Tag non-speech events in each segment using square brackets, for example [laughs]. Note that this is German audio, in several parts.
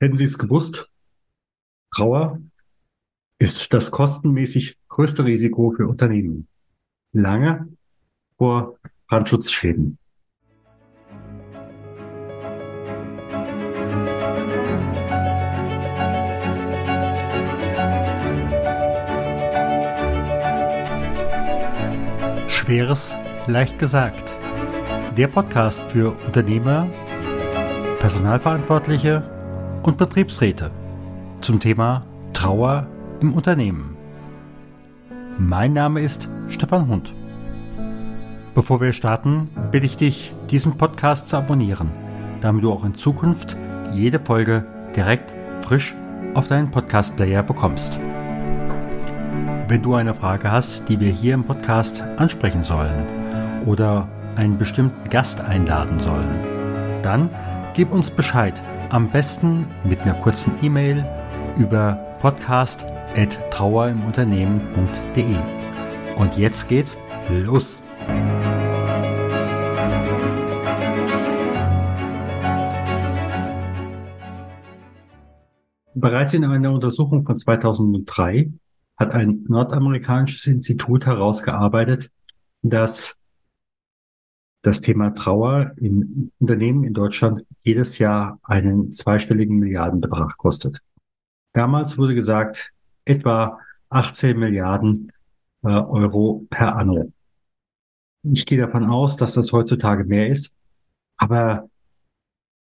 Hätten Sie es gewusst? Trauer ist das kostenmäßig größte Risiko für Unternehmen. Lange vor Brandschutzschäden. Schweres leicht gesagt. Der Podcast für Unternehmer, Personalverantwortliche und Betriebsräte zum Thema Trauer im Unternehmen. Mein Name ist Stefan Hund. Bevor wir starten, bitte ich dich, diesen Podcast zu abonnieren, damit du auch in Zukunft jede Folge direkt frisch auf deinen Podcast-Player bekommst. Wenn du eine Frage hast, die wir hier im Podcast ansprechen sollen oder einen bestimmten Gast einladen sollen, dann gib uns Bescheid. Am besten mit einer kurzen E-Mail über podcast.trauerimunternehmen.de. Und jetzt geht's los! Bereits in einer Untersuchung von 2003 hat ein nordamerikanisches Institut herausgearbeitet, dass das Thema Trauer in Unternehmen in Deutschland jedes Jahr einen zweistelligen Milliardenbetrag kostet. Damals wurde gesagt, etwa 18 Milliarden äh, Euro per anno. Ich gehe davon aus, dass das heutzutage mehr ist, aber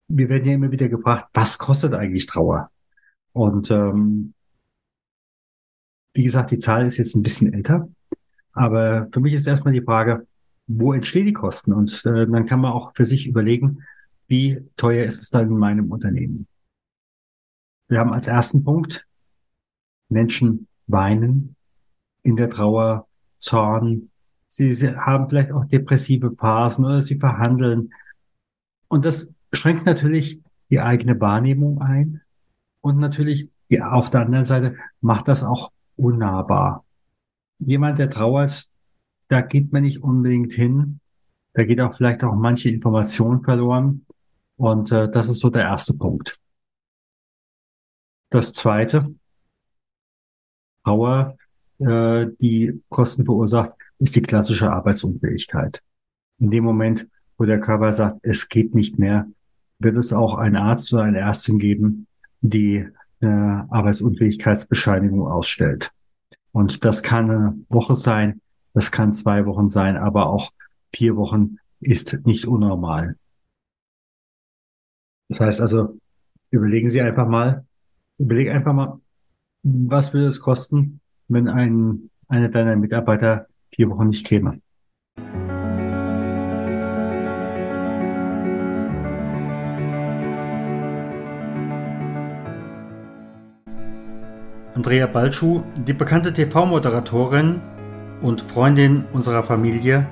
wir werden ja immer wieder gefragt, was kostet eigentlich Trauer? Und ähm, wie gesagt, die Zahl ist jetzt ein bisschen älter, aber für mich ist erstmal die Frage, wo entstehen die Kosten? Und äh, dann kann man auch für sich überlegen, wie teuer ist es dann in meinem Unternehmen? Wir haben als ersten Punkt Menschen weinen in der Trauer, Zorn. Sie, sie haben vielleicht auch depressive Phasen oder sie verhandeln. Und das schränkt natürlich die eigene Wahrnehmung ein. Und natürlich ja, auf der anderen Seite macht das auch unnahbar. Jemand, der trauert, da geht man nicht unbedingt hin. Da geht auch vielleicht auch manche Information verloren. Und äh, das ist so der erste Punkt. Das zweite, Trauer, äh, die Kosten verursacht, ist die klassische Arbeitsunfähigkeit. In dem Moment, wo der Körper sagt, es geht nicht mehr, wird es auch einen Arzt oder eine Ärztin geben, die eine Arbeitsunfähigkeitsbescheinigung ausstellt. Und das kann eine Woche sein, das kann zwei Wochen sein, aber auch vier Wochen ist nicht unnormal. Das heißt also, überlegen Sie einfach mal, überleg einfach mal, was würde es kosten, wenn ein, einer deiner Mitarbeiter vier Wochen nicht käme? Andrea Balschuh, die bekannte TV-Moderatorin, und Freundin unserer Familie,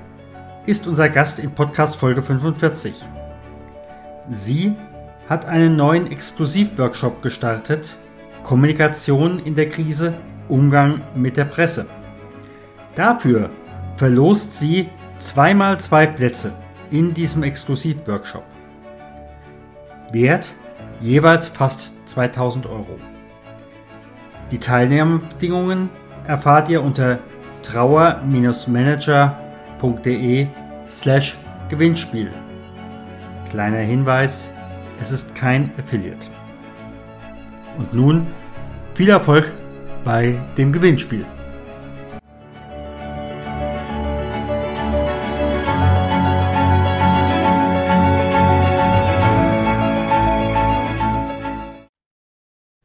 ist unser Gast in Podcast Folge 45. Sie hat einen neuen Exklusivworkshop gestartet, Kommunikation in der Krise, Umgang mit der Presse. Dafür verlost sie zweimal zwei Plätze in diesem Exklusivworkshop. Wert jeweils fast 2000 Euro. Die Teilnahmebedingungen erfahrt ihr unter trauer-manager.de slash Gewinnspiel. Kleiner Hinweis, es ist kein Affiliate. Und nun viel Erfolg bei dem Gewinnspiel.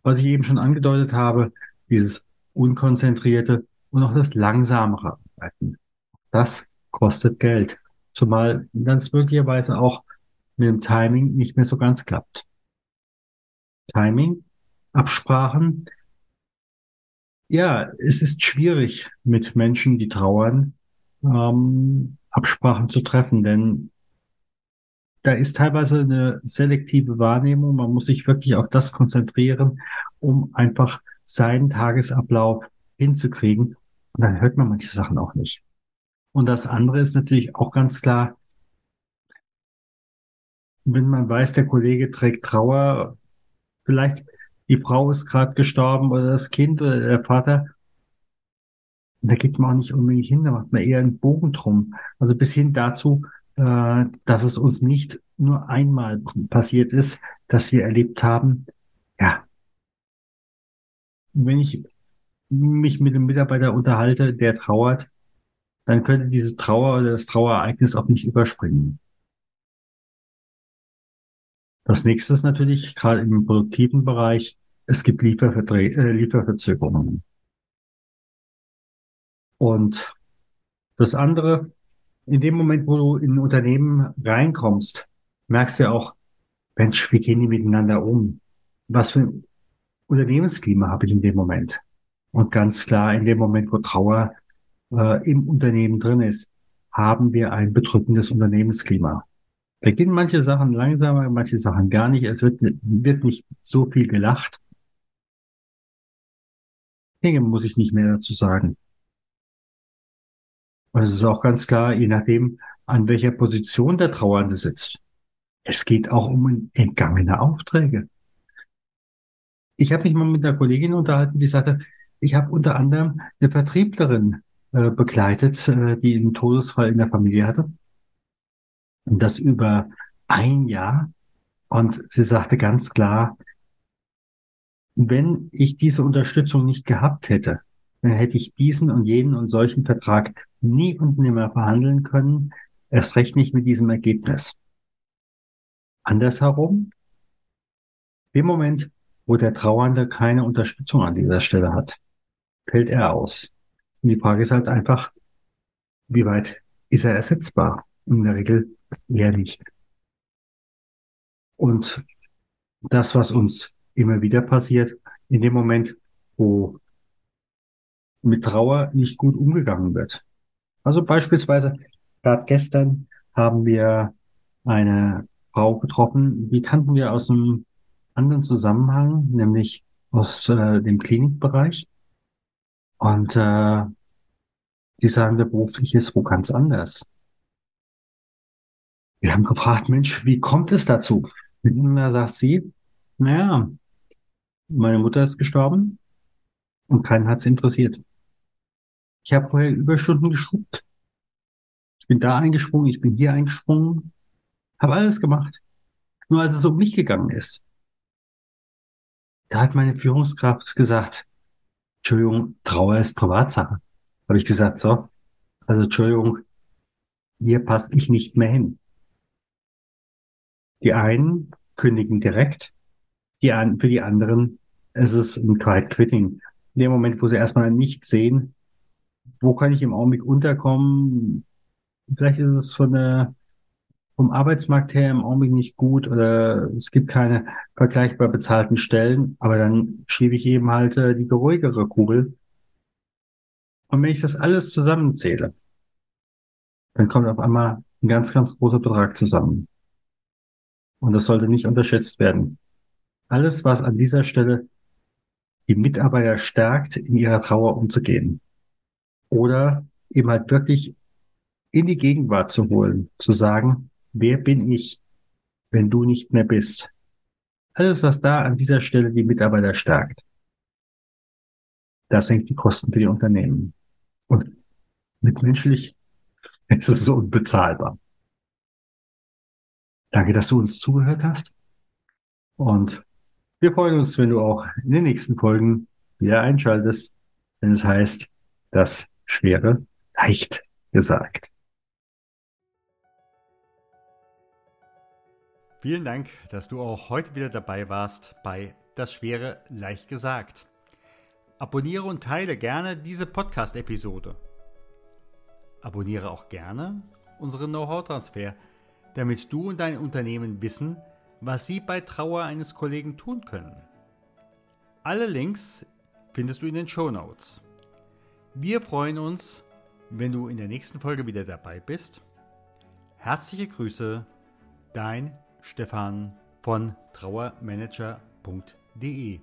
Was ich eben schon angedeutet habe, dieses unkonzentrierte und auch das langsamere Arbeiten. Das kostet Geld. Zumal ganz möglicherweise auch mit dem Timing nicht mehr so ganz klappt. Timing, Absprachen. Ja, es ist schwierig mit Menschen, die trauern, ähm, Absprachen zu treffen, denn da ist teilweise eine selektive Wahrnehmung. Man muss sich wirklich auf das konzentrieren, um einfach seinen Tagesablauf hinzukrigen und dann hört man manche Sachen auch nicht. Und das andere ist natürlich auch ganz klar, wenn man weiß, der Kollege trägt Trauer, vielleicht die Frau ist gerade gestorben oder das Kind oder der Vater. da geht man auch nicht unbedingt hin, da macht man eher einen Bogen drum. Also bis hin dazu, äh, dass es uns nicht nur einmal passiert ist, dass wir erlebt haben, ja, wenn ich mich mit einem Mitarbeiter unterhalte, der trauert, dann könnte diese Trauer oder das Trauerereignis auch nicht überspringen. Das nächste ist natürlich, gerade im produktiven Bereich, es gibt Lieferverträ äh, Lieferverzögerungen. Und das andere, in dem Moment, wo du in ein Unternehmen reinkommst, merkst du ja auch, Mensch, wie gehen die miteinander um? Was für ein Unternehmensklima habe ich in dem Moment? Und ganz klar, in dem Moment, wo Trauer äh, im Unternehmen drin ist, haben wir ein bedrückendes Unternehmensklima. Gehen manche Sachen langsamer, manche Sachen gar nicht. Es wird, wird nicht so viel gelacht. Dinge muss ich nicht mehr dazu sagen. Und es ist auch ganz klar, je nachdem, an welcher Position der Trauernde sitzt. Es geht auch um entgangene Aufträge. Ich habe mich mal mit einer Kollegin unterhalten, die sagte, ich habe unter anderem eine Vertrieblerin äh, begleitet, äh, die einen Todesfall in der Familie hatte. Und das über ein Jahr. Und sie sagte ganz klar, wenn ich diese Unterstützung nicht gehabt hätte, dann hätte ich diesen und jenen und solchen Vertrag nie und nimmer verhandeln können, erst recht nicht mit diesem Ergebnis. Andersherum, im Moment, wo der Trauernde keine Unterstützung an dieser Stelle hat, fällt er aus. Und die Frage ist halt einfach, wie weit ist er ersetzbar? In der Regel eher nicht. Und das, was uns immer wieder passiert, in dem Moment, wo mit Trauer nicht gut umgegangen wird. Also beispielsweise, gerade gestern haben wir eine Frau getroffen, die kannten wir aus einem anderen Zusammenhang, nämlich aus äh, dem Klinikbereich. Und äh, die sagen, der beruflich ist wo ganz anders. Wir haben gefragt, Mensch, wie kommt es dazu? Und da sagt sie, naja, meine Mutter ist gestorben und keinen hat es interessiert. Ich habe vorher Überstunden geschrubbt. Ich bin da eingesprungen, ich bin hier eingesprungen, habe alles gemacht. Nur als es um mich gegangen ist, da hat meine Führungskraft gesagt, Entschuldigung, Trauer ist Privatsache. Habe ich gesagt, so, also Entschuldigung, hier passe ich nicht mehr hin. Die einen kündigen direkt, die an, für die anderen ist es ein Quiet Quitting. In dem Moment, wo sie erstmal nicht sehen, wo kann ich im Augenblick unterkommen, vielleicht ist es von der vom Arbeitsmarkt her im Augenblick nicht gut oder es gibt keine vergleichbar bezahlten Stellen, aber dann schiebe ich eben halt äh, die geruhigere Kugel. Und wenn ich das alles zusammenzähle, dann kommt auf einmal ein ganz, ganz großer Betrag zusammen. Und das sollte nicht unterschätzt werden. Alles, was an dieser Stelle die Mitarbeiter stärkt, in ihrer Trauer umzugehen. Oder eben halt wirklich in die Gegenwart zu holen, zu sagen, Wer bin ich, wenn du nicht mehr bist? Alles, was da an dieser Stelle die Mitarbeiter stärkt, das senkt die Kosten für die Unternehmen. Und mitmenschlich [laughs] ist es so unbezahlbar. Danke, dass du uns zugehört hast. Und wir freuen uns, wenn du auch in den nächsten Folgen wieder einschaltest, wenn es heißt, das Schwere leicht gesagt. Vielen Dank, dass du auch heute wieder dabei warst bei Das Schwere leicht gesagt. Abonniere und teile gerne diese Podcast-Episode. Abonniere auch gerne unseren Know-how-Transfer, damit du und dein Unternehmen wissen, was sie bei Trauer eines Kollegen tun können. Alle Links findest du in den Show Notes. Wir freuen uns, wenn du in der nächsten Folge wieder dabei bist. Herzliche Grüße, dein Stefan von trauermanager.de